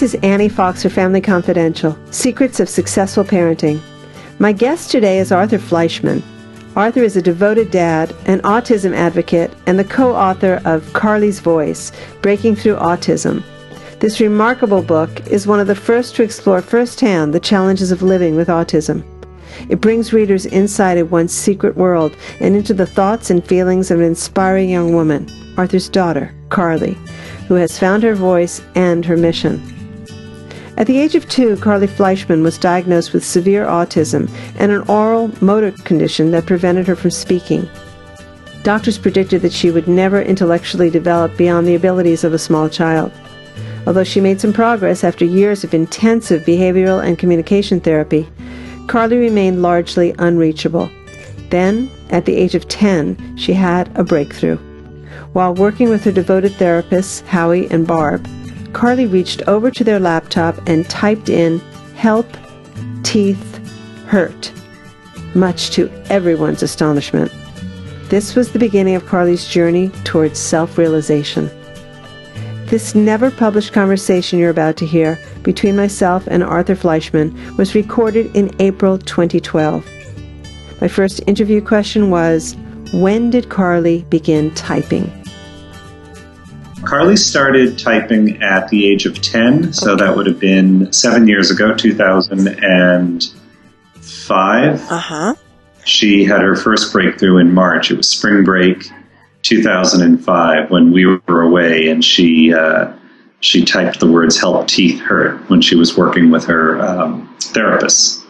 This is Annie Fox for Family Confidential Secrets of Successful Parenting. My guest today is Arthur Fleischmann. Arthur is a devoted dad, an autism advocate, and the co author of Carly's Voice Breaking Through Autism. This remarkable book is one of the first to explore firsthand the challenges of living with autism. It brings readers inside of one's secret world and into the thoughts and feelings of an inspiring young woman, Arthur's daughter, Carly, who has found her voice and her mission. At the age of two, Carly Fleischmann was diagnosed with severe autism and an oral motor condition that prevented her from speaking. Doctors predicted that she would never intellectually develop beyond the abilities of a small child. Although she made some progress after years of intensive behavioral and communication therapy, Carly remained largely unreachable. Then, at the age of 10, she had a breakthrough. While working with her devoted therapists, Howie and Barb, Carly reached over to their laptop and typed in help, teeth, hurt, much to everyone's astonishment. This was the beginning of Carly's journey towards self realization. This never published conversation you're about to hear between myself and Arthur Fleischmann was recorded in April 2012. My first interview question was When did Carly begin typing? Carly started typing at the age of 10, so that would have been seven years ago, 2005. Uh huh. She had her first breakthrough in March. It was spring break 2005 when we were away, and she uh, she typed the words "help teeth hurt" when she was working with her um, therapist.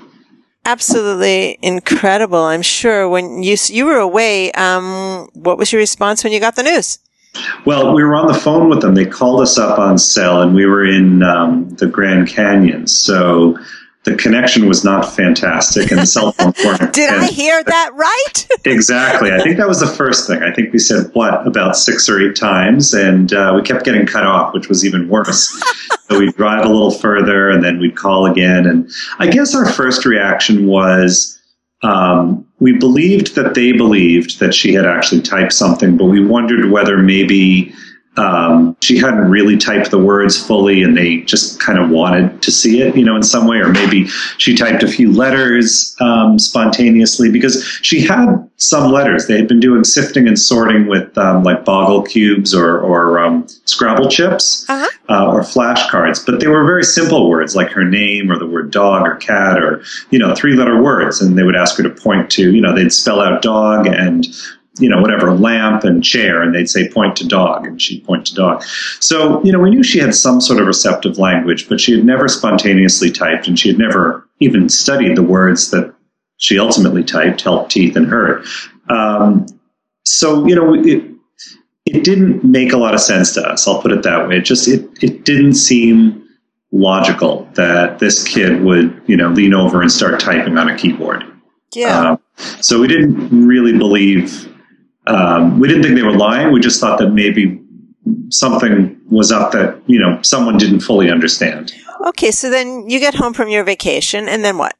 Absolutely incredible! I'm sure when you you were away, um, what was your response when you got the news? Well, we were on the phone with them. They called us up on cell, and we were in um, the Grand Canyon. So the connection was not fantastic, and the cell phone. Did I hear that right? exactly. I think that was the first thing. I think we said what about six or eight times, and uh, we kept getting cut off, which was even worse. so we'd drive a little further, and then we'd call again. And I guess our first reaction was. Um, we believed that they believed that she had actually typed something, but we wondered whether maybe um, she hadn't really typed the words fully and they just kind of wanted to see it, you know, in some way, or maybe she typed a few letters um, spontaneously because she had some letters. They had been doing sifting and sorting with um, like Boggle cubes or, or um, Scrabble chips uh-huh. uh, or flashcards, but they were very simple words like her name or the word dog or cat or, you know, three letter words. And they would ask her to point to, you know, they'd spell out dog and you know, whatever, lamp and chair, and they'd say point to dog, and she'd point to dog. So, you know, we knew she had some sort of receptive language, but she had never spontaneously typed, and she had never even studied the words that she ultimately typed, help, teeth, and hurt. Um, so, you know, it, it didn't make a lot of sense to us. I'll put it that way. It just, it, it didn't seem logical that this kid would, you know, lean over and start typing on a keyboard. Yeah. Um, so we didn't really believe um, we didn't think they were lying. We just thought that maybe something was up that you know someone didn't fully understand. Okay, so then you get home from your vacation, and then what?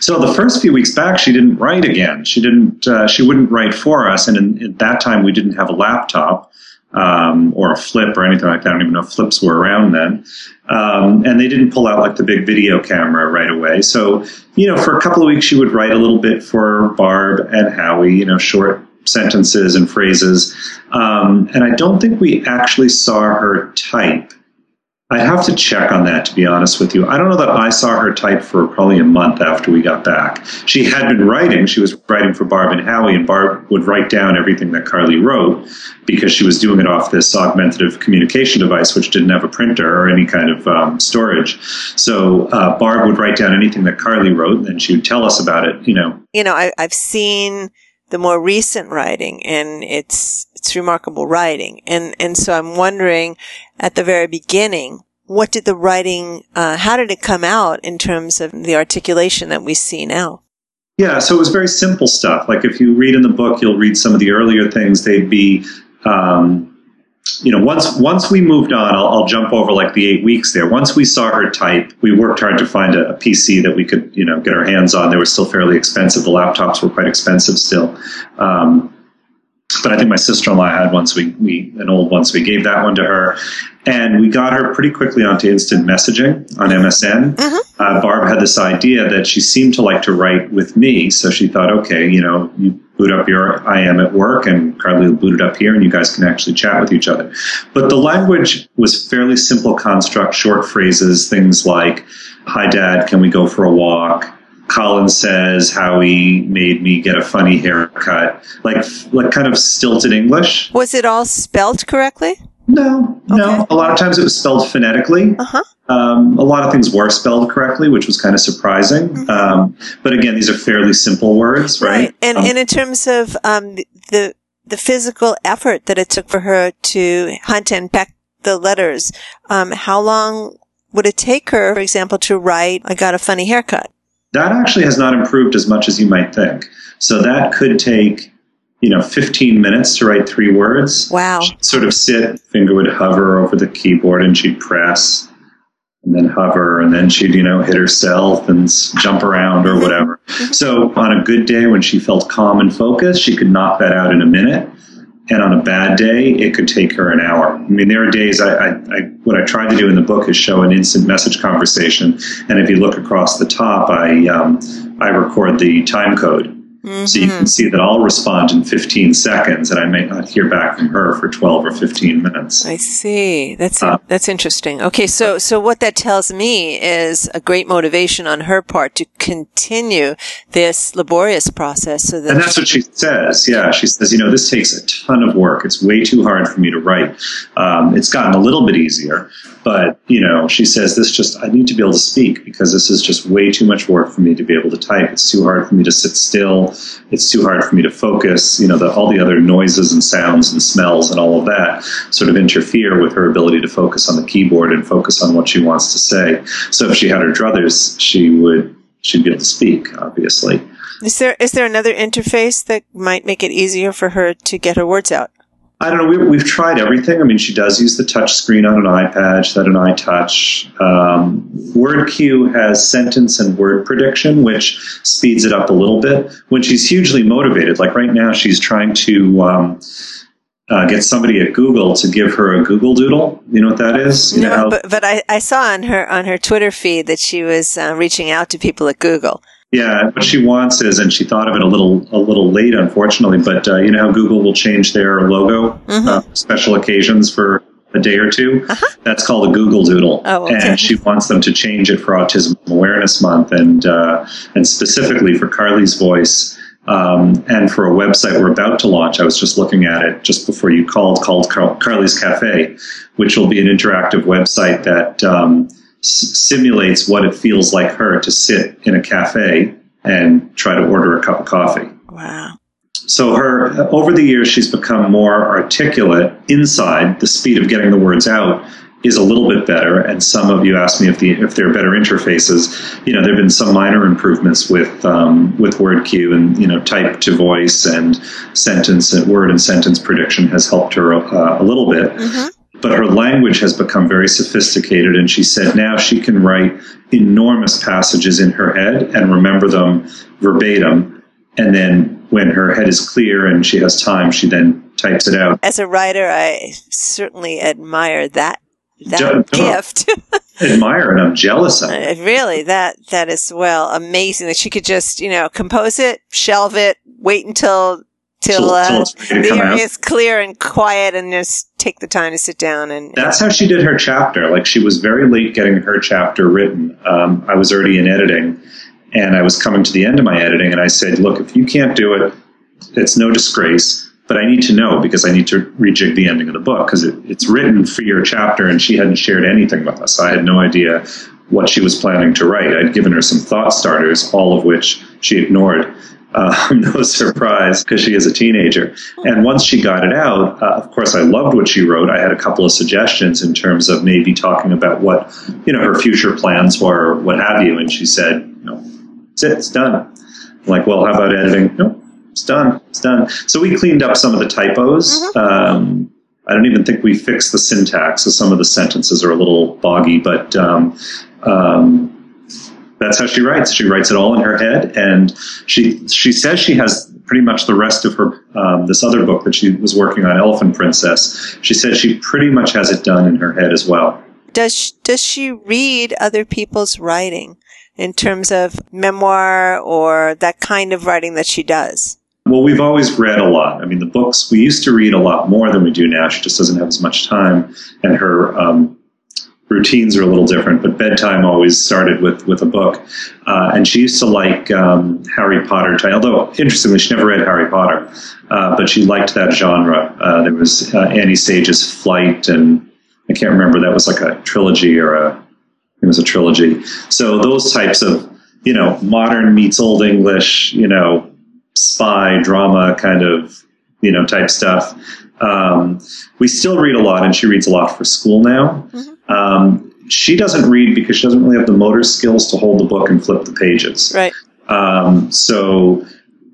So the first few weeks back, she didn't write again. She didn't. Uh, she wouldn't write for us, and in, at that time, we didn't have a laptop um, or a flip or anything like that. I don't even know if flips were around then. Um, and they didn't pull out like the big video camera right away. So you know, for a couple of weeks, she would write a little bit for Barb and Howie. You know, short sentences and phrases. Um, and I don't think we actually saw her type. I have to check on that, to be honest with you. I don't know that I saw her type for probably a month after we got back. She had been writing. She was writing for Barb and Howie, and Barb would write down everything that Carly wrote because she was doing it off this augmentative communication device, which didn't have a printer or any kind of um, storage. So uh, Barb would write down anything that Carly wrote, and then she would tell us about it. You know, you know, I, I've seen the more recent writing and it's, it's remarkable writing. And, and so I'm wondering at the very beginning, what did the writing, uh, how did it come out in terms of the articulation that we see now? Yeah, so it was very simple stuff. Like if you read in the book, you'll read some of the earlier things. They'd be, um, you know, once once we moved on, I'll, I'll, jump over like the eight weeks there. Once we saw her type, we worked hard to find a, a, PC that we could, you know, get our hands on. They were still fairly expensive. The laptops were quite expensive still. Um, but I think my sister in law had one, so we, we an old one, so we gave that one to her. And we got her pretty quickly onto instant messaging on MSN. Mm-hmm. Uh, Barb had this idea that she seemed to like to write with me, so she thought, okay, you know, you boot up your IM at work, and Carly will boot it up here, and you guys can actually chat with each other. But the language was fairly simple construct, short phrases, things like, "Hi, Dad, can we go for a walk?" Colin says how he made me get a funny haircut, like like kind of stilted English. Was it all spelled correctly? No, no. A lot of times it was spelled phonetically. Uh huh. Um, a lot of things were spelled correctly, which was kind of surprising. Mm-hmm. Um, but again, these are fairly simple words, right? And Um, and in terms of um the the physical effort that it took for her to hunt and peck the letters, um, how long would it take her, for example, to write "I got a funny haircut"? That actually has not improved as much as you might think. So that could take, you know, 15 minutes to write three words. Wow. She'd sort of sit, finger would hover over the keyboard and she'd press and then hover and then she'd, you know, hit herself and jump around or whatever. So on a good day when she felt calm and focused, she could knock that out in a minute. And on a bad day, it could take her an hour. I mean, there are days I, I, I what I tried to do in the book is show an instant message conversation. And if you look across the top, I, um, I record the time code. So you can see that I'll respond in 15 seconds and I may not hear back from her for 12 or 15 minutes. I see. That's Uh, that's interesting. Okay, so so what that tells me is a great motivation on her part to continue this laborious process. So that And that's what she says. Yeah, she says, you know, this takes a ton of work. It's way too hard for me to write. Um, it's gotten a little bit easier, but you know, she says this just I need to be able to speak because this is just way too much work for me to be able to type. It's too hard for me to sit still. It's too hard for me to focus. You know, the, all the other noises and sounds and smells and all of that sort of interfere with her ability to focus on the keyboard and focus on what she wants to say. So if she had her druthers, she would she'd be able to speak, obviously. is there is there another interface that might make it easier for her to get her words out? I don't know. We, we've tried everything. I mean, she does use the touch screen on an iPad. She's had an iTouch. Um, WordQ has sentence and word prediction, which speeds it up a little bit. When she's hugely motivated, like right now, she's trying to um, uh, get somebody at Google to give her a Google Doodle. You know what that is? You know No, but but I, I saw on her on her Twitter feed that she was uh, reaching out to people at Google. Yeah, what she wants is, and she thought of it a little a little late, unfortunately. But uh, you know how Google will change their logo uh, special occasions for a day or 2 That's called a Google Doodle, Oh, okay. and she wants them to change it for Autism Awareness Month, and uh, and specifically for Carly's voice. Um, and for a website we're about to launch, I was just looking at it just before you called, called Car- Carly's Cafe, which will be an interactive website that um, s- simulates what it feels like her to sit in a cafe and try to order a cup of coffee. Wow. So her over the years she's become more articulate inside. The speed of getting the words out is a little bit better. And some of you asked me if the if there are better interfaces. You know, there have been some minor improvements with um, with WordQ and you know type to voice and sentence and word and sentence prediction has helped her uh, a little bit but her language has become very sophisticated and she said now she can write enormous passages in her head and remember them verbatim and then when her head is clear and she has time she then types it out. As a writer, I certainly admire that that gift. admire and i'm jealous of it. Uh, really, that that is well. Amazing that she could just you know compose it, shelve it, wait until till uh, it's the area is clear and quiet, and just take the time to sit down and. that's how she did her chapter. Like she was very late getting her chapter written. Um, i was already in editing and i was coming to the end of my editing and i said look if you can't do it it's no disgrace but i need to know because i need to rejig the ending of the book because it, it's written for your chapter and she hadn't shared anything with us. I had no idea what she was planning to write. I'd given her some thought starters all of which she ignored uh, no surprise because she is a teenager. And once she got it out, uh, of course, I loved what she wrote. I had a couple of suggestions in terms of maybe talking about what you know her future plans were, or what have you. And she said, "No, it's it. It's done." I'm like, well, how about editing? No, it's done. It's done. So we cleaned up some of the typos. Um, I don't even think we fixed the syntax. So some of the sentences are a little boggy, but um, um, that's how she writes. She writes it all in her head, and she she says she has pretty much the rest of her um, this other book that she was working on, Elephant Princess. She said she pretty much has it done in her head as well. Does she, does she read other people's writing in terms of memoir or that kind of writing that she does? Well, we've always read a lot. I mean, the books we used to read a lot more than we do now. She just doesn't have as much time, and her um, routines are a little different, but bedtime always started with with a book. Uh, and she used to like um, Harry Potter. Although interestingly, she never read Harry Potter, uh, but she liked that genre. Uh, there was uh, Angie Sage's Flyte, and I can't remember that was like a trilogy or a it was a trilogy. So those types of you know modern meets old English, you know spy drama kind of you know type stuff. Um, we still read a lot, and she reads a lot for school now. Mm-hmm. Um, she doesn't read because she doesn't really have the motor skills to hold the book and flip the pages. Right. Um, so,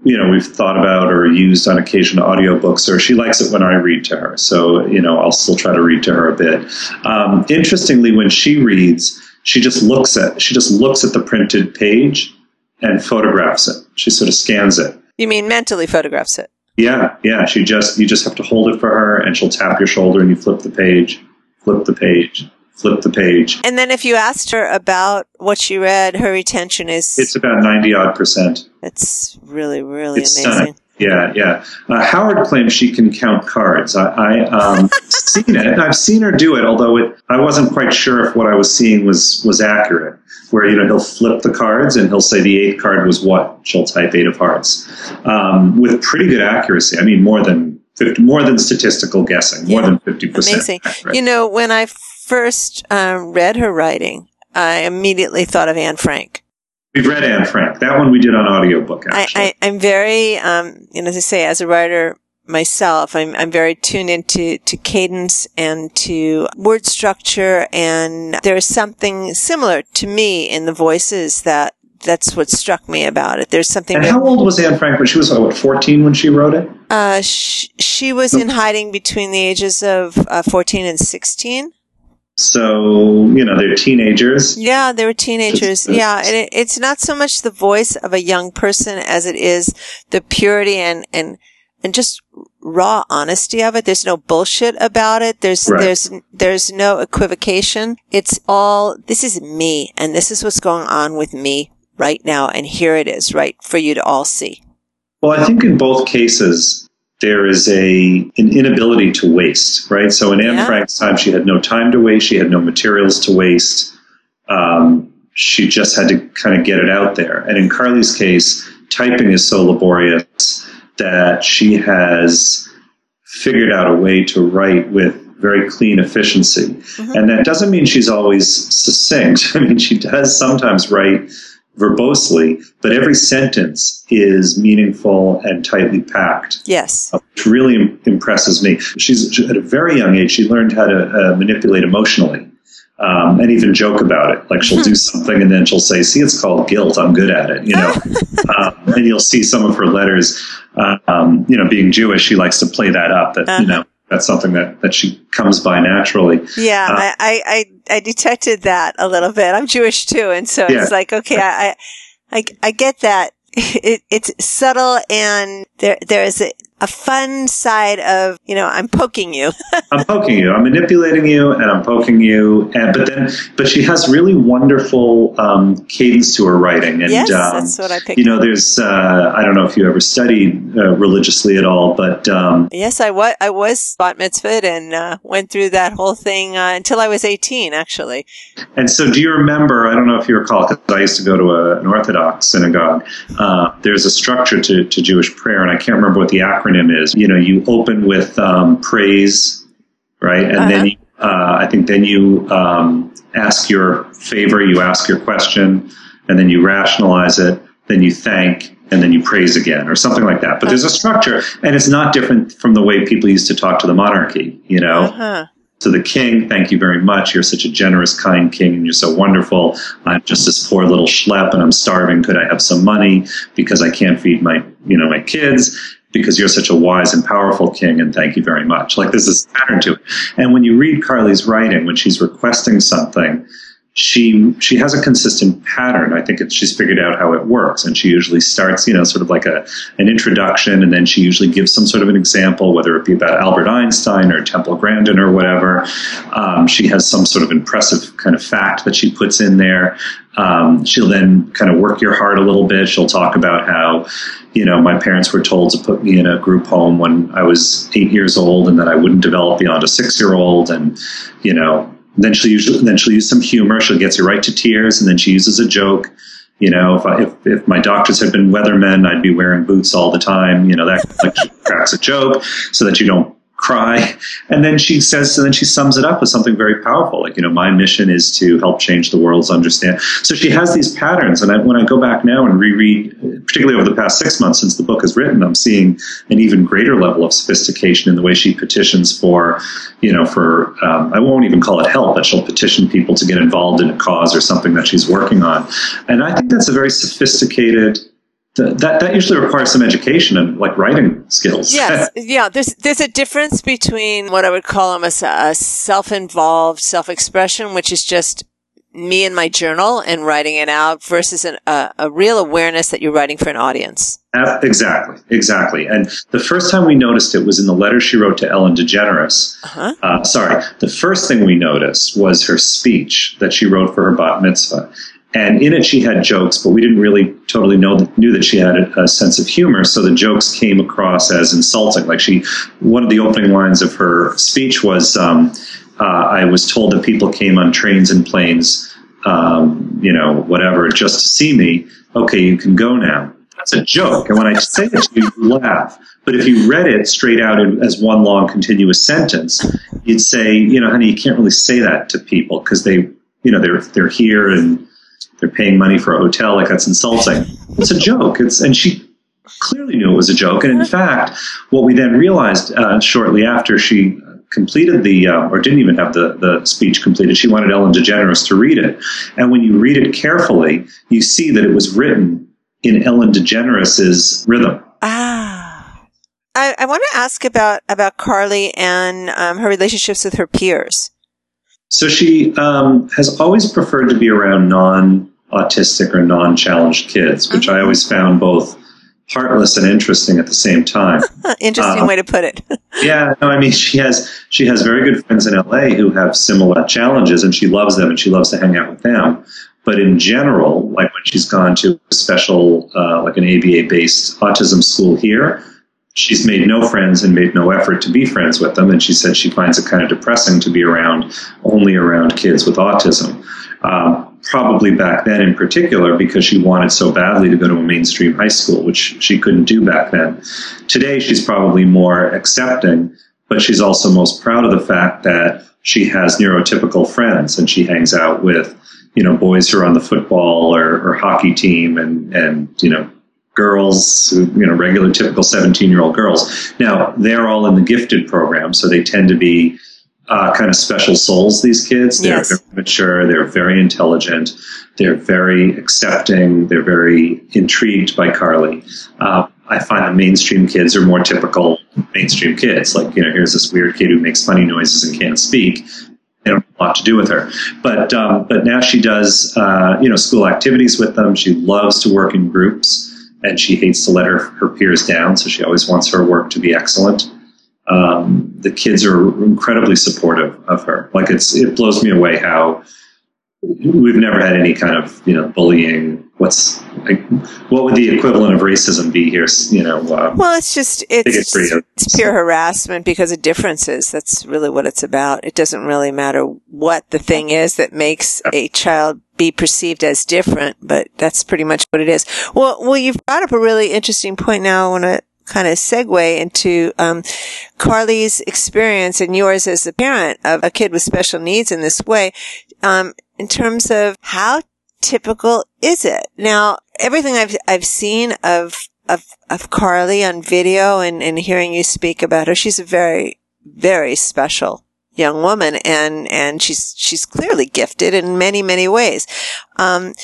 you know, we've thought about or used on occasion audiobooks, or she likes it when I read to her. So, you know, I'll still try to read to her a bit. Um, interestingly, when she reads, she just looks at she just looks at the printed page and photographs it. She sort of scans it. You mean mentally photographs it? Yeah, yeah. She just you just have to hold it for her, and she'll tap your shoulder, and you flip the page, flip the page, flip the page. And then if you asked her about what she read, her retention is it's about ninety odd percent. It's really, really it's amazing. Stunning. Yeah, yeah. Uh, Howard claims she can count cards. I, I um, seen it. I've seen her do it, although it, I wasn't quite sure if what I was seeing was was accurate. Where you know he'll flip the cards and he'll say the eighth card was what. She'll type eight of hearts um, with pretty good accuracy. I mean, more than 50, more than statistical guessing, more yeah. than fifty percent. Amazing. Accurate. You know, when I first um, read her writing, I immediately thought of Anne Frank. We've read Anne Frank. That one we did on audiobook, actually. I, am very, um, you know, as I say, as a writer myself, I'm, I'm very tuned into to cadence and to word structure. And there's something similar to me in the voices that that's what struck me about it. There's something. And how old was Anne Frank when she was what 14 when she wrote it? Uh, she, she was in hiding between the ages of uh, 14 and 16. So, you know, they're teenagers. Yeah, they were teenagers. Uh, yeah. And it, it's not so much the voice of a young person as it is the purity and, and, and just raw honesty of it. There's no bullshit about it. There's, right. there's, there's no equivocation. It's all, this is me and this is what's going on with me right now. And here it is, right, for you to all see. Well, I think in both cases, there is a an inability to waste, right? So in Anne yeah. Frank's time, she had no time to waste. She had no materials to waste. Um, she just had to kind of get it out there. And in Carly's case, typing is so laborious that she has figured out a way to write with very clean efficiency. Mm-hmm. And that doesn't mean she's always succinct. I mean, she does sometimes write verbosely, but every sentence is meaningful and tightly packed. Yes. Uh, which really impresses me. She's at a very young age, she learned how to uh, manipulate emotionally. Um, and even joke about it. Like she'll do something and then she'll say, "See, it's called guilt. I'm good at it." You know, um, and you'll see some of her letters. Uh, um, you know, being Jewish, she likes to play that up. That uh-huh. you know, that's something that, that she comes by naturally. Yeah, uh, I, I, I detected that a little bit. I'm Jewish too, and so yeah. it's like, okay, I, I, I get that. It, it's subtle and there, there is a, a fun side of, you know, I'm poking you. I'm poking you. I'm manipulating you and I'm poking you. And, but then, but she has really wonderful um, cadence to her writing. And, yes, um, that's what I picked. You know, there's, uh, I don't know if you ever studied uh, religiously at all, but. Um, yes, I was, I was bat mitzvahed and uh, went through that whole thing uh, until I was 18, actually. And so do you remember, I don't know if you recall, because I used to go to a, an Orthodox synagogue, uh, there's a structure to, to Jewish prayer, and I can't remember what the acronym acronym is. You know, you open with um, praise, right, and uh-huh. then you, uh, I think then you um, ask your favor, you ask your question, and then you rationalize it. Then you thank, and then you praise again, or something like that. But there's a structure, and it's not different from the way people used to talk to the monarchy. You know. Uh-huh to the king, thank you very much. You're such a generous, kind king, and you're so wonderful. I'm just this poor little schlep, and I'm starving. Could I have some money because I can't feed my, you know, my kids? Because you're such a wise and powerful king, and thank you very much. Like there's this pattern to it. And when you read Carly's writing, when she's requesting something, she she has a consistent pattern. I think she's figured out how it works, and she usually starts, you know, sort of like a an introduction, and then she usually gives some sort of an example, whether it be about Albert Einstein or Temple Grandin or whatever. Um, she has some sort of impressive kind of fact that she puts in there. Um, she'll then kind of work your heart a little bit. She'll talk about how, you know, my parents were told to put me in a group home when I was eight years old, and that I wouldn't develop beyond a six year old, and you know then she'll use then she'll use some humor. She'll get you right to tears, and then she uses a joke. You know, if, I, if, if my doctors had been weathermen, I'd be wearing boots all the time. You know, that like cracks a joke so that you don't cry. And then she says, and then she sums it up with something very powerful. Like, you know, my mission is to help change the world's understand. So she has these patterns. And I, when I go back now and reread, particularly over the past six months since the book is written, I'm seeing an even greater level of sophistication in the way she petitions for, you know, for, um, I won't even call it help, but she'll petition people to get involved in a cause or something that she's working on. And I think that's a very sophisticated, that that usually requires some education and like writing skills. Yes, yeah. There's there's a difference between what I would call a, a self-involved self-expression, which is just me and my journal and writing it out, versus an, a, a real awareness that you're writing for an audience. Exactly, exactly. And the first time we noticed it was in the letter she wrote to Ellen DeGeneres. Uh-huh. Uh, sorry, the first thing we noticed was her speech that she wrote for her bat mitzvah. And in it, she had jokes, but we didn't really totally know knew that she had a, a, sense of humor. So the jokes came across as insulting. Like she, one of the opening lines of her speech was, um, uh, "I was told that people came on trains and planes, um, you know, whatever, just to see me. Okay, you can go now." That's a joke. And when I say it, you laugh. But if you read it straight out as one long continuous sentence, you'd say, you know, honey, you can't really say that to people because they, you know, they're they're here and they're paying money for a hotel. Like that's insulting. It's a joke. It's and she clearly knew it was a joke. And in fact, what we then realized uh, shortly after she completed the uh, or didn't even have the the speech completed, she wanted Ellen DeGeneres to read it. And when you read it carefully, you see that it was written in Ellen DeGeneres's rhythm. Ah. I, I want to ask about about Carly and um, her relationships with her peers. So she um, has always preferred to be around non autistic or non challenged kids, which I always found both heartless and interesting at the same time. interesting uh, way to put it. yeah, no, I mean she has she has very good friends in LA who have similar challenges, and she loves them and she loves to hang out with them. But in general, like when she's gone to a special, uh, like an ABA based autism school here, she's made no friends and made no effort to be friends with them. And she said she finds it kind of depressing to be around only around kids with autism. Um, probably back then in particular because she wanted so badly to go to a mainstream high school, which she couldn't do back then. Today, she's probably more accepting, but she's also most proud of the fact that she has neurotypical friends and she hangs out with, you know, boys who are on the football or, or hockey team and, and, you know, girls, you know, regular typical 17 year old girls. Now, they're all in the gifted program, so they tend to be uh, kind of special souls, these kids. They're yes. very mature, they're very intelligent, they're very accepting, they're very intrigued by Carly. Uh, I find the mainstream kids are more typical mainstream kids. Like, you know, here's this weird kid who makes funny noises and can't speak. They don't have a lot to do with her. But, um, but now she does, uh, you know, school activities with them. She loves to work in groups and she hates to let her, her peers down. So she always wants her work to be excellent um, the kids are incredibly supportive of her. Like it's it blows me away how we've never had any kind of you know bullying. What's like, what would the equivalent of racism be here? You know, uh, well, it's just it's, it's pure harassment because of differences. That's really what it's about. It doesn't really matter what the thing is that makes a child be perceived as different, but that's pretty much what it is. Well, well, you've brought up a really interesting point. Now I want to kind of segue into um, Carly's experience and yours as a parent of a kid with special needs in this way, um, in terms of how typical is it? Now, everything I've I've seen of of of Carly on video and, and hearing you speak about her, she's a very very special young woman and and she's she's clearly gifted in many many ways. Um,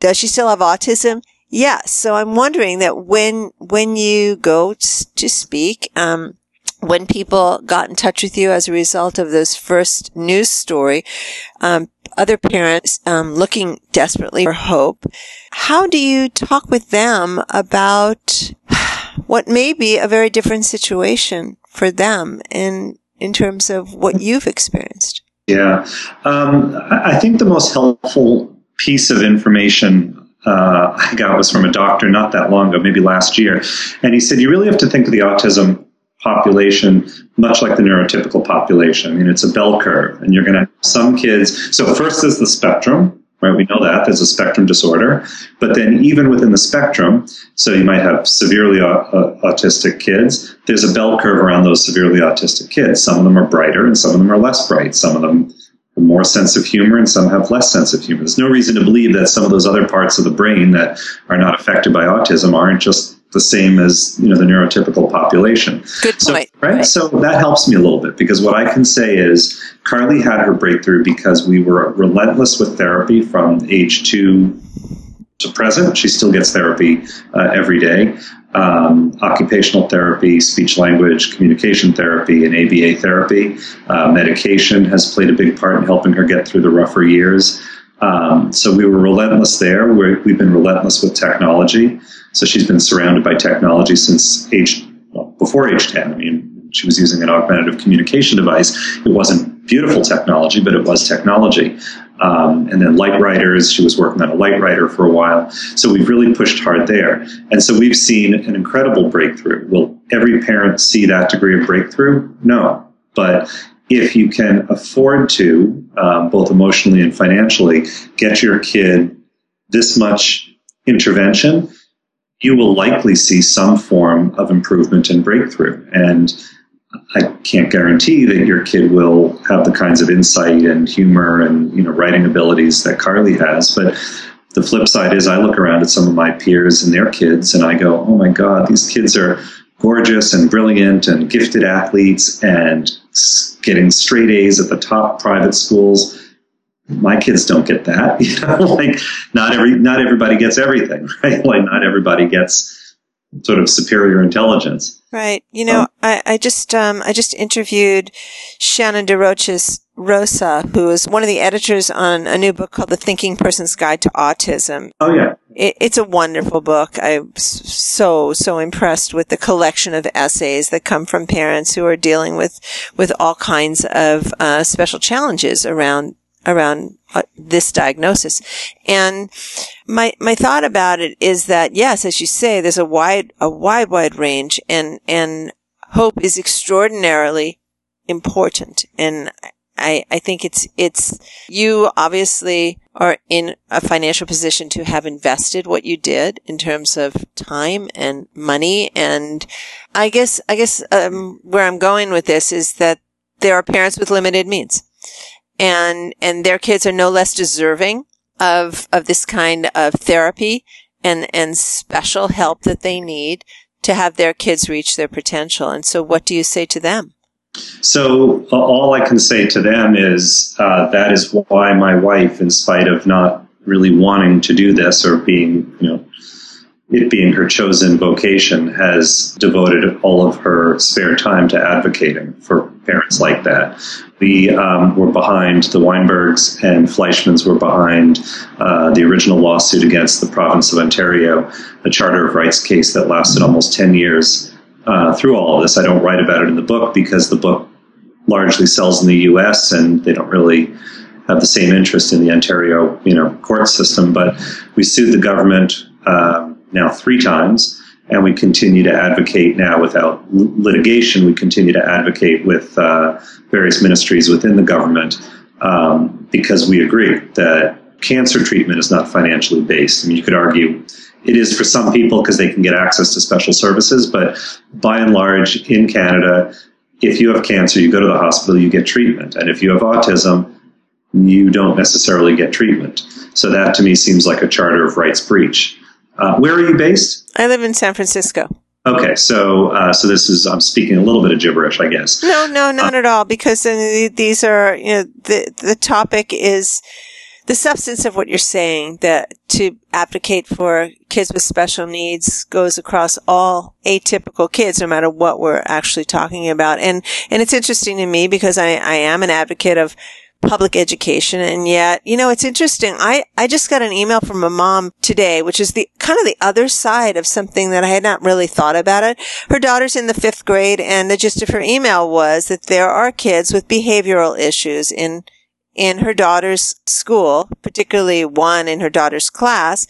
does she still have autism? Yes. So I'm wondering that when, when you go to speak, um, when people got in touch with you as a result of this first news story, um, other parents um, looking desperately for hope. How do you talk with them about what may be a very different situation for them in in terms of what you've experienced? Yeah, um, I think the most helpful piece of information uh, I got was from a doctor not that long ago, maybe last year, and he said you really have to think of the autism population much like the neurotypical population. I mean, it's a bell curve, and you're going to have some kids. So first is the spectrum, right? We know that there's a spectrum disorder, but then even within the spectrum, so you might have severely autistic kids. There's a bell curve around those severely autistic kids. Some of them are brighter, and some of them are less bright. Some of them more sense of humor, and some have less sense of humor. There's no reason to believe that some of those other parts of the brain that are not affected by autism aren't just the same as you know the neurotypical population. Good point. So, right? right? So that helps me a little bit because what I can say is Carly had her breakthrough because we were relentless with therapy from age two to present. She still gets therapy uh, every day. Um, occupational therapy, speech language communication therapy, and ABA therapy. Uh, medication has played a big part in helping her get through the rougher years. Um, so we were relentless there. we have been relentless with technology. So she's been surrounded by technology since age, well, before age 10. I mean, she was using an augmentative communication device. It wasn't beautiful technology, but it was technology. Um, and then light writers, she was working on a light writer for a while. So we've really pushed hard there. And so we've seen an incredible breakthrough. Will every parent see that degree of breakthrough? No. But if you can afford to, um, both emotionally and financially, get your kid this much intervention, you will likely see some form of improvement and breakthrough. And I can't guarantee that your kid will have the kinds of insight and humor and you know writing abilities that Carly has, but the flip side is I look around at some of my peers and their kids and I go, "Oh my god, these kids are gorgeous and brilliant and gifted athletes and getting straight A's at the top private schools." my kids don't get that. You know, like not every not everybody gets everything, right? Like not everybody gets sort of superior intelligence. Right. You know, um, I, I just um, I just interviewed Shannon Des Roches Rosa, who is one of the editors on a new book called The Thinking Person's Guide to Autism. Oh yeah. It, it's a wonderful book. I'm so, so impressed with the collection of essays that come from parents who are dealing with, with all kinds of, uh, special challenges around around uh, this diagnosis. And my, my thought about it is that, yes, as you say, there's a wide, a wide, wide range and, and hope is extraordinarily important. And I, I think it's, it's, you obviously are in a financial position to have invested what you did in terms of time and money. And I guess, I guess, um, where I'm going with this is that there are parents with limited means and and their kids are no less deserving of of this kind of therapy and and special help that they need to have their kids reach their potential. And so, what do you say to them? So all I can say to them is uh, that is why my wife, in spite of not really wanting to do this or being, you know, it being her chosen vocation, has devoted all of her spare time to advocating for parents like that. We um, were behind the Weinbergs and Fleischmanns were behind uh, the original lawsuit against the province of Ontario, a Charter of Rights case that lasted almost 10 years. Uh, through all of this, I don't write about it in the book because the book largely sells in the U.S. and they don't really have the same interest in the Ontario, you know, court system. But we sued the government uh, now three times and we continue to advocate now without litigation. We continue to advocate with uh, various ministries within the government um, because we agree that cancer treatment is not financially based. I mean, you could argue it is for some people because they can get access to special services, but by and large, in Canada, if you have cancer, you go to the hospital, you get treatment, and if you have autism, you don't necessarily get treatment. So that to me seems like a charter of rights breach. Uh, where are you based? I live in San Francisco. Okay, so uh, so this is I'm speaking a little bit of gibberish, I guess. No, no, not uh, at all. Because these are you know the the topic is the substance of what you're saying that to advocate for kids with special needs goes across all atypical kids, no matter what we're actually talking about. And, and it's interesting to me because I, I am an advocate of public education. And yet, you know, it's interesting. I, I just got an email from a mom today, which is the kind of the other side of something that I had not really thought about it. Her daughter's in the fifth grade and the gist of her email was that there are kids with behavioral issues in in her daughter's school, particularly one in her daughter's class.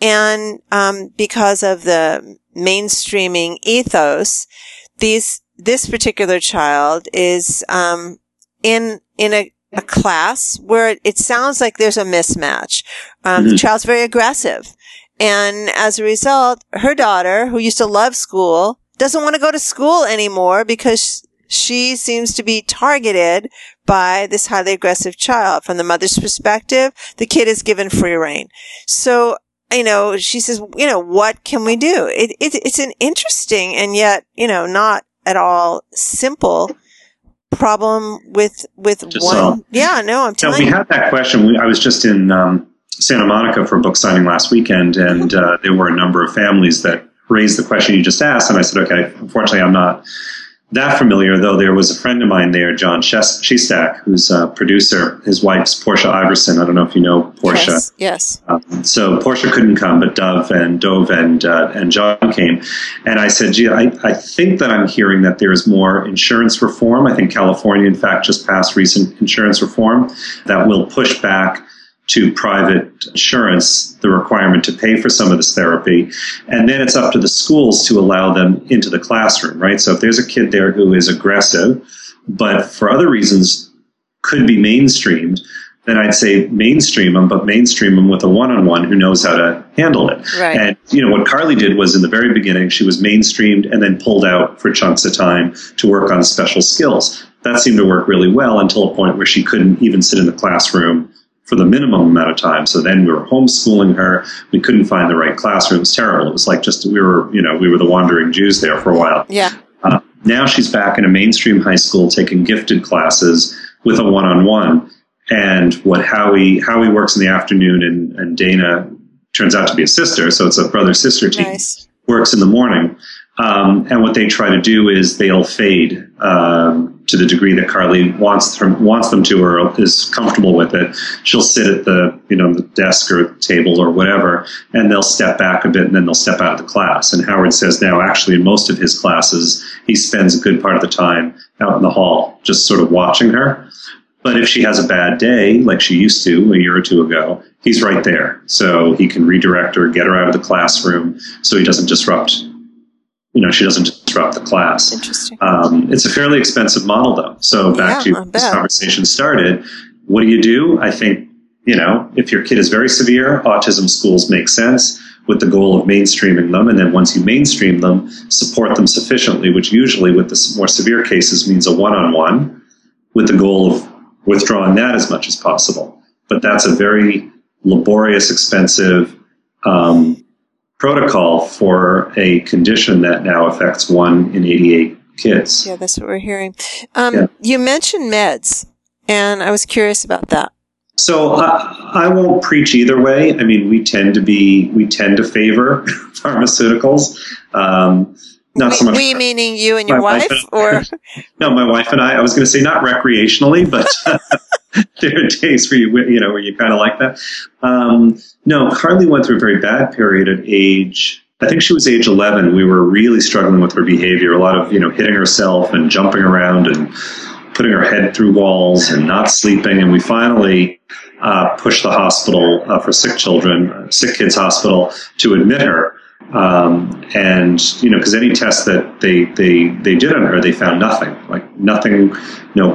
And um, because of the mainstreaming ethos, these this particular child is um, in in a, a, class where it sounds like there's a mismatch. Um, mm-hmm. The child's very aggressive, and as a result, her daughter, who used to love school, doesn't want to go to school anymore because she seems to be targeted by this highly aggressive child. From the mother's perspective, the kid is given free reign. So, you know, she says, you know, what can we do? It, it, it's an interesting and yet, you know, not at all simple problem with, with just one. So. Yeah, no, I'm telling no, we you. had that question. We, I was just in, um, Santa Monica for a book signing last weekend, and uh, there were a number of families that raised the question you just asked. And I said, okay, unfortunately, I'm not that familiar, though there was a friend of mine there, Jon Shestack, who's a producer. His wife's Portia Iversen. I don't know if you know Portia. Yes. yes. Um, so Portia couldn't come, but Dov and Dov and uh, and John came. And I said, gee, I, I think that I'm hearing that there is more insurance reform. I think California, in fact, just passed recent insurance reform that will push back to private insurance the requirement to pay for some of this therapy. And then it's up to the schools to allow them into the classroom, right? So if there's a kid there who is aggressive, but for other reasons could be mainstreamed, then I'd say mainstream them, but mainstream them with a one-on-one who knows how to handle it. Right. And you know what Carly did was in the very beginning, she was mainstreamed and then pulled out for chunks of time to work on special skills. That seemed to work really well until a point where she couldn't even sit in the classroom for the minimum amount of time. So then we were homeschooling her. We couldn't find the right classroom. It was terrible. It was like just we were, you know, we were the wandering Jews there for a while. Yeah. Uh, now she's back in a mainstream high school taking gifted classes with a one-on-one. And what Howie Howie works in the afternoon, and, and Dana turns out to be a sister, so it's a brother sister team. Nice. Works in the morning. Um, and what they try to do is they'll fade um, to the degree that Carly wants them, wants them to or is comfortable with it. She'll sit at the you know the desk or table or whatever, and they'll step back a bit, and then they'll step out of the class. And Howard says now, actually, in most of his classes, he spends a good part of the time out in the hall, just sort of watching her. But if she has a bad day, like she used to a year or two ago, he's right there. So he can redirect her, get her out of the classroom so he doesn't disrupt you know, she doesn't disrupt the class. Interesting. Um, it's a fairly expensive model, though. So back yeah, to this conversation started. What do you do? I think, you know, if your kid is very severe, autism schools make sense with the goal of mainstreaming them. And then once you mainstream them, support them sufficiently, which usually with the more severe cases means a one-on-one with the goal of withdrawing that as much as possible. But that's a very laborious, expensive, um, protocol for a condition that now affects one in 88 kids. Yeah, that's what we're hearing. Um, yeah. You mentioned meds, and I was curious about that. So uh, I won't preach either way. I mean, we tend to be we tend to favor pharmaceuticals. Um, not we, so much. We meaning you and your wife, wife or no, my wife and I. I was going to say not recreationally, but there are days where you you know where you kind of like that. Um, no, Carly went through a very bad period at age. I think she was age 11. We were really struggling with her behavior. A lot of you know hitting herself and jumping around and putting her head through walls and not sleeping. And we finally uh, pushed the hospital uh, for sick children, sick kids hospital, to admit her. Um, and you know, because any test that they they they did on her, they found nothing, like nothing, know,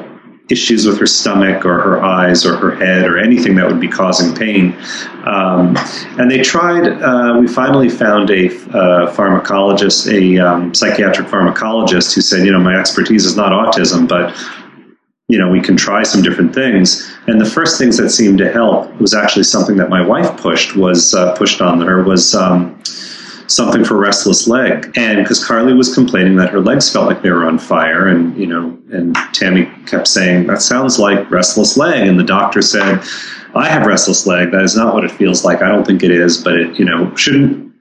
issues with her stomach or her eyes or her head or anything that would be causing pain. Um, and they tried, uh, we finally found a uh, pharmacologist, a um, psychiatric pharmacologist who said, you know, my expertise is not autism, but you know, we can try some different things. And the first things that seemed to help was actually something that my wife pushed was uh, pushed on her was um, something for restless leg. And because Carly was complaining that her legs felt like they were on fire, and you know, and Tammy kept saying that sounds like restless leg, and the doctor said, I have restless leg. That is not what it feels like. I don't think it is, but it, you know, shouldn't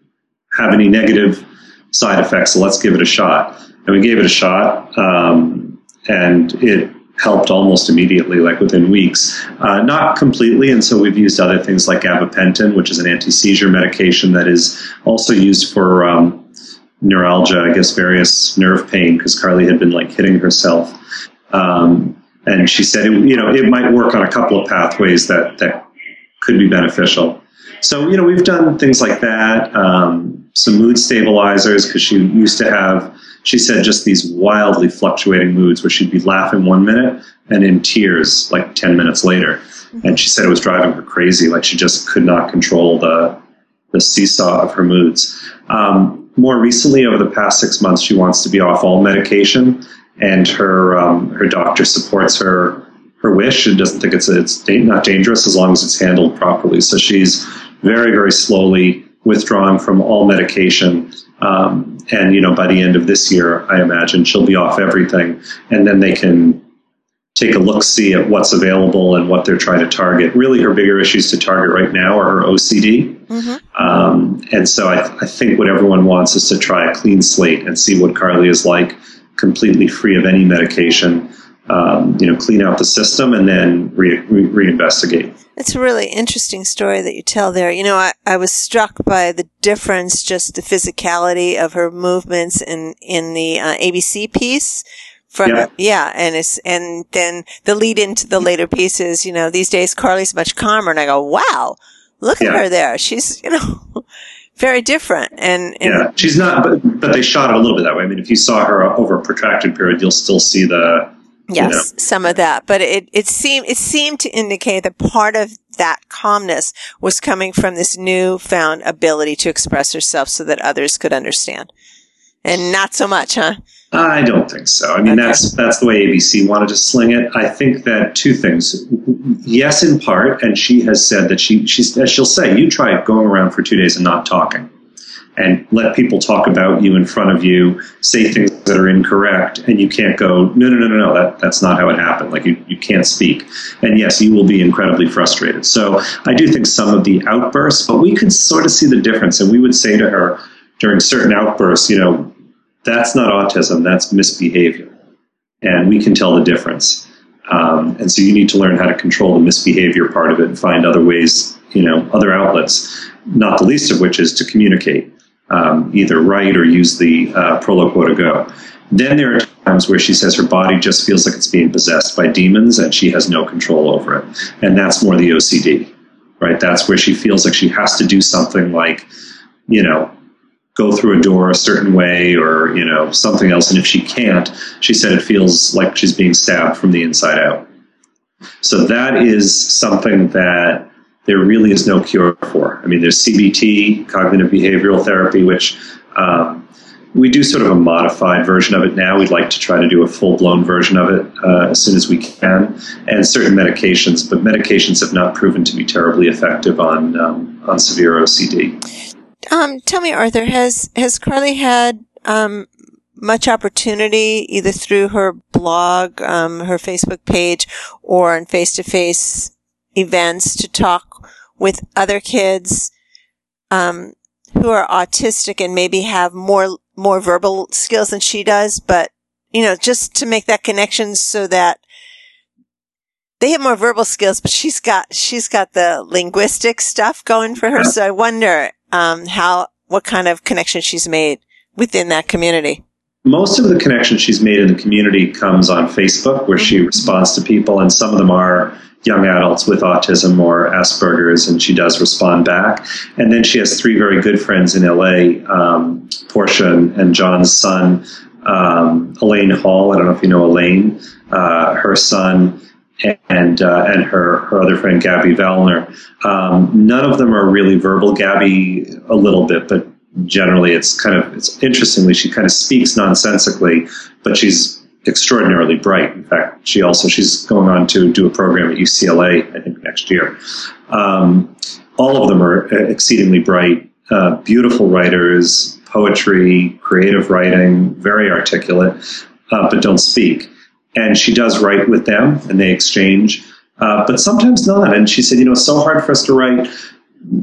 have any negative side effects. So let's give it a shot. And we gave it a shot, um, and it helped almost immediately, like within weeks. Uh, not completely, and so we've used other things like gabapentin, which is an anti seizure medication that is also used for um, neuralgia, I guess, various nerve pain, because Carly had been like hitting herself. Um, and she said, it, you know, it might work on a couple of pathways that that could be beneficial. So, you know, we've done things like that, um, some mood stabilizers, because she used to have, she said, just these wildly fluctuating moods where she'd be laughing one minute and in tears like 10 minutes later. And she said it was driving her crazy. Like she just could not control the, the seesaw of her moods. Um, more recently, over the past six months, she wants to be off all medication and her um, her doctor supports her her wish and doesn't think it's it's not dangerous as long as it's handled properly. So she's very very slowly withdrawing from all medication. Um, and you know, by the end of this year, I imagine she'll be off everything, and then they can take a look see at what's available and what they're trying to target. Really, her bigger issues to target right now are her OCD. Mm-hmm. Um, and so I, I, think what everyone wants is to try a clean slate and see what Carly is like completely free of any medication. Um, you know, clean out the system and then re- re- reinvestigate. It's a really interesting story that you tell there. You know, I, I was struck by the difference, just the physicality of her movements in, in the uh, ABC piece. From, yeah. yeah, and it's, and then the lead into the later pieces, you know, these days Carly's much calmer and I go, wow, look yeah. at her there. She's, you know, very different. And, and, yeah, she's not, but, but they shot it a little bit that way. I mean, if you saw her over a protracted period, you'll still see the, yes, you know. some of that, but it, it seemed, it seemed to indicate that part of that calmness was coming from this newfound ability to express herself so that others could understand. And not so much, huh? I don't think so. I mean, okay. that's that's the way ABC wanted to sling it. I think that two things. Yes, in part, and she has said that she she's as she'll say, you try going around for two days and not talking, and let people talk about you in front of you, say things that are incorrect, and you can't go, no, no, no, no, no, that that's not how it happened. Like you you can't speak, and yes, you will be incredibly frustrated. So I do think some of the outbursts, but we could sort of see the difference, and we would say to her during certain outbursts, you know that's not autism, that's misbehavior. And we can tell the difference. Um, and so you need to learn how to control the misbehavior part of it and find other ways, you know, other outlets, not the least of which is to communicate, um, either write or use the uh, Proloquo2Go. Then there are times where she says her body just feels like it's being possessed by demons and she has no control over it. And that's more the OCD, right? That's where she feels like she has to do something like, you know, go through a door a certain way or you know something else and if she can't she said it feels like she's being stabbed from the inside out so that is something that there really is no cure for i mean there's cbt cognitive behavioral therapy which um, we do sort of a modified version of it now. We'd like to try to do a full blown version of it uh, as soon as we can, and certain medications. But medications have not proven to be terribly effective on um, on severe OCD. Um, tell me, Arthur, has has Carly had um, much opportunity either through her blog, um, her Facebook page, or in face to face events to talk with other kids um, who are autistic and maybe have more more verbal skills than she does, but you know, just to make that connection so that they have more verbal skills, but she's got she's got the linguistic stuff going for her. So I wonder um, how what kind of connection she's made within that community. Most of the connection she's made in the community comes on Facebook, where she mm-hmm. responds to people, and some of them are young adults with autism or Asperger's, and she does respond back. And then she has three very good friends in LA, um, Portia and, Jon's son, um, Elaine Hall. I don't know if you know Elaine, uh, her son and uh, and her her other friend Gabby Vallner. Um, none of them are really verbal. Gabby a little bit, but generally it's kind of it's interestingly she kind of speaks nonsensically, but she's extraordinarily bright. In fact, she also she's going on to do a program at UCLA I think next year. Um, all of them are exceedingly bright, uh, beautiful writers, poetry, creative writing, very articulate, uh, but don't speak and she does write with them and they exchange. Uh, but sometimes not. And she said, you know, it's so hard for us to write.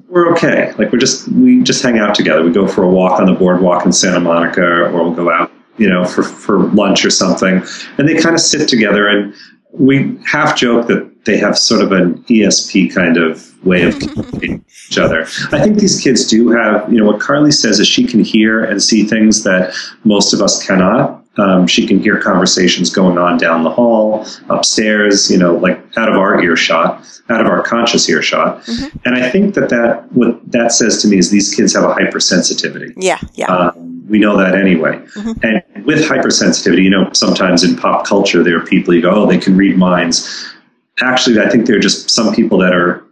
We're okay. Like we're just we just hang out together. We go for a walk on the boardwalk in Santa Monica, or we'll go out, you know, for for lunch or something. And they kind of sit together, and we half joke that they have sort of an ESP kind of way of communicating with each other. I think these kids do have, you know, what Carly says is she can hear and see things that most of us cannot. Um, she can hear conversations going on down the hall, upstairs, you know, like out of our earshot, out of our conscious earshot. Mm-hmm. And I think that that what that says to me is these kids have a hypersensitivity. Yeah, yeah. Um, we know that anyway. Mm-hmm. And with hypersensitivity, you know, sometimes in pop culture there are people you go, oh, they can read minds. Actually, I think there are just some people that are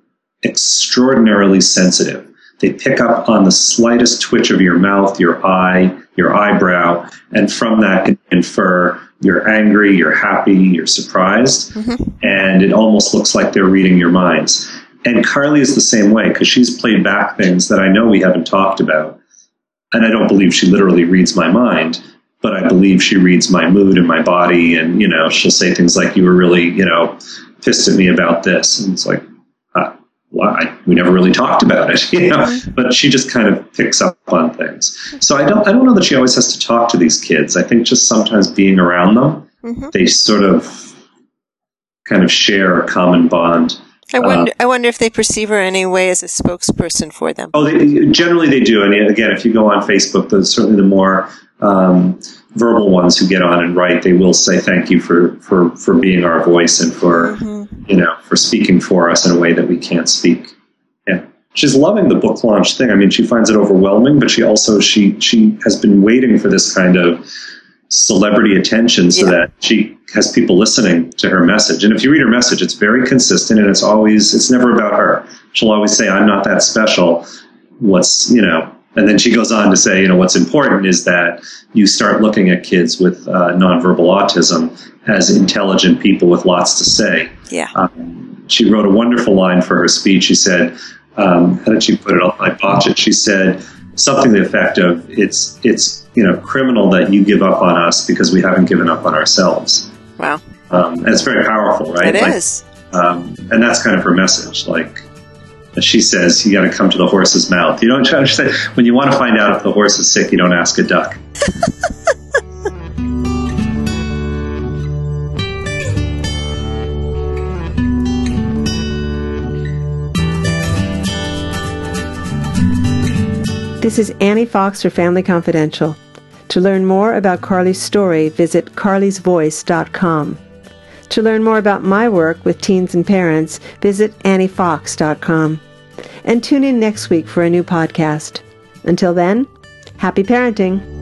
extraordinarily sensitive. They pick up on the slightest twitch of your mouth, your eye, your eyebrow, and from that can infer you're angry, you're happy, you're surprised, mm-hmm. and it almost looks like they're reading your minds. And Carly is the same way because she's played back things that I know we haven't talked about. And I don't believe she literally reads my mind, but I believe she reads my mood and my body. And, you know, she'll say things like, You were really, you know, pissed at me about this. And it's like, why we never really talked about it, you know. Mm-hmm. But she just kind of picks up on things. So I don't I don't know that she always has to talk to these kids. I think just sometimes being around them, mm-hmm. they sort of kind of share a common bond. I wonder. Uh, I wonder if they perceive her in any way as a spokesperson for them. Oh, they, generally they do. And again, if you go on Facebook, the, certainly the more um, verbal ones who get on and write, they will say thank you for for for being our voice and for mm-hmm. You know for speaking for us in a way that we can't speak. Yeah, she's loving the book launch thing. I mean, she finds it overwhelming, but she also she she has been waiting for this kind of celebrity attention so yeah. that she has people listening to her message. And if you read her message, it's very consistent and it's always it's never about her. She'll always say, "I'm not that special." What's you know and then she goes on to say, you know, what's important is that you start looking at kids with uh, nonverbal autism as intelligent people with lots to say. Yeah. Um, she wrote a wonderful line for her speech. She said, um, how did she put it? I botched it. She said something to the effect of, "It's it's you know criminal that you give up on us because we haven't given up on ourselves." Wow. Um, and it's very powerful, right? It like, is. Um, and that's kind of her message. Like, she says, you got to come to the horse's mouth. You don't try to say, when you want to find out if the horse is sick, you don't ask a duck. This is Annie Fox for Family Confidential. To learn more about Carly's story, visit carlysvoice.com. To learn more about my work with teens and parents, visit anniefox.com. And tune in next week for a new podcast. Until then, happy parenting.